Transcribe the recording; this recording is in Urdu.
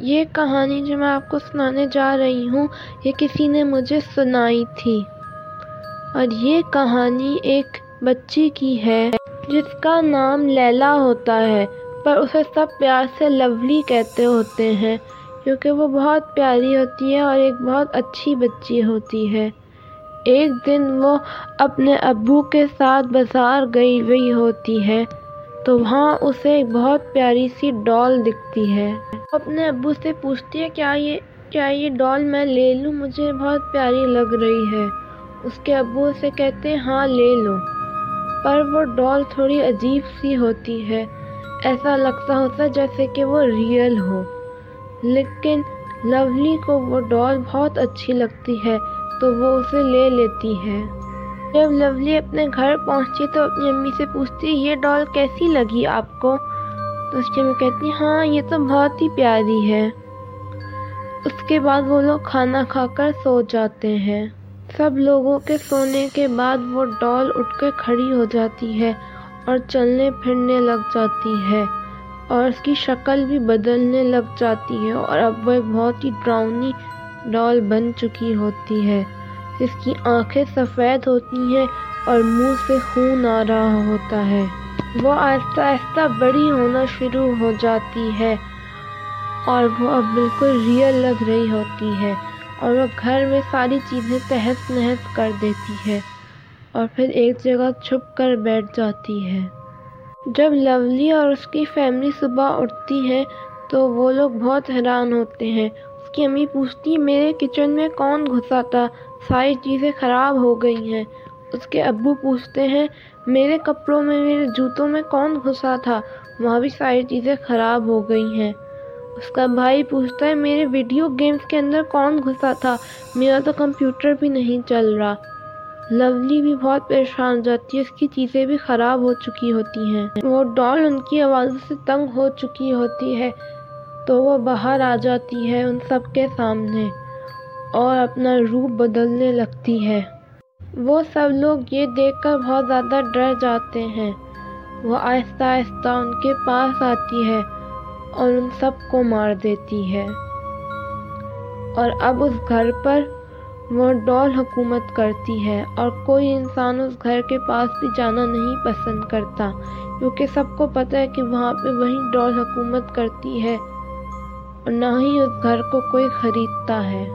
یہ کہانی جو میں آپ کو سنانے جا رہی ہوں، یہ کسی نے مجھے سنائی تھی۔ اور یہ کہانی ایک بچی کی ہے، جس کا نام لیلا ہوتا ہے، پر اسے سب پیار سے لولی کہتے ہوتے ہیں، کیونکہ وہ بہت پیاری ہوتی ہے اور ایک بہت اچھی بچی ہوتی ہے۔ ایک دن وہ اپنے ابو کے ساتھ بازار گئی ہوئی ہوتی ہے، تو وہاں اسے ایک بہت پیاری سی ڈال دکھتی ہے۔ اپنے ابو سے پوچھتی ہے، کیا یہ کیا یہ ڈال میں لے لوں؟ مجھے بہت پیاری لگ رہی ہے۔ اس کے ابو اسے کہتے ہیں ہاں لے لو۔ پر وہ ڈال تھوڑی عجیب سی ہوتی ہے۔ ایسا لگتا ہوتا جیسے کہ وہ ریئل ہو۔ لیکن لولی کو وہ ڈال بہت اچھی لگتی ہے، تو وہ اسے لے لیتی ہے۔ جب لولی اپنے گھر پہنچتی تو اپنی امی سے پوچھتی، یہ ڈال کیسی لگی آپ کو؟ تو اس کی امی کہتی ہاں یہ تو بہت ہی پیاری ہے۔ اس کے بعد وہ لوگ کھانا کھا کر سو جاتے ہیں۔ سب لوگوں کے سونے کے بعد وہ ڈال اٹھ کے کھڑی ہو جاتی ہے اور چلنے پھرنے لگ جاتی ہے اور اس کی شکل بھی بدلنے لگ جاتی ہے اور اب وہ ایک بہت ہی ڈراؤنی ڈال بن چکی ہوتی ہے۔ جس کی آنکھیں سفید ہوتی ہیں اور منہ سے خون آ رہا ہوتا ہے۔ وہ آہستہ آہستہ بڑی ہونا شروع ہو جاتی ہے اور وہ اب بالکل ریئل لگ رہی ہوتی ہے اور وہ گھر میں ساری چیزیں تہس نہس کر دیتی ہے اور پھر ایک جگہ چھپ کر بیٹھ جاتی ہے۔ جب لولی اور اس کی فیملی صبح اٹھتی ہے تو وہ لوگ بہت حیران ہوتے ہیں۔ اس کی امی پوچھتی میرے کچن میں کون گھسا تھا؟ ساری چیزیں خراب ہو گئی ہیں۔ اس کے ابو پوچھتے ہیں، میرے کپڑوں میں، میرے جوتوں میں کون گھسا تھا؟ وہاں بھی ساری چیزیں خراب ہو گئی ہیں۔ اس کا بھائی پوچھتا ہے، میرے ویڈیو گیمز کے اندر کون گھسا تھا؟ میرا تو کمپیوٹر بھی نہیں چل رہا۔ لولی بھی بہت پریشان ہو جاتی ہے، اس کی چیزیں بھی خراب ہو چکی ہوتی ہیں۔ وہ ڈال ان کی آوازوں سے تنگ ہو چکی ہوتی ہے، تو وہ باہر آ جاتی ہے ان سب کے سامنے اور اپنا روپ بدلنے لگتی ہے۔ وہ سب لوگ یہ دیکھ کر بہت زیادہ ڈر جاتے ہیں۔ وہ آہستہ آہستہ ان کے پاس آتی ہے اور ان سب کو مار دیتی ہے۔ اور اب اس گھر پر وہ ڈال حکومت کرتی ہے اور کوئی انسان اس گھر کے پاس بھی جانا نہیں پسند کرتا، کیونکہ سب کو پتہ ہے کہ وہاں پہ وہی ڈال حکومت کرتی ہے اور نہ ہی اس گھر کو کوئی خریدتا ہے۔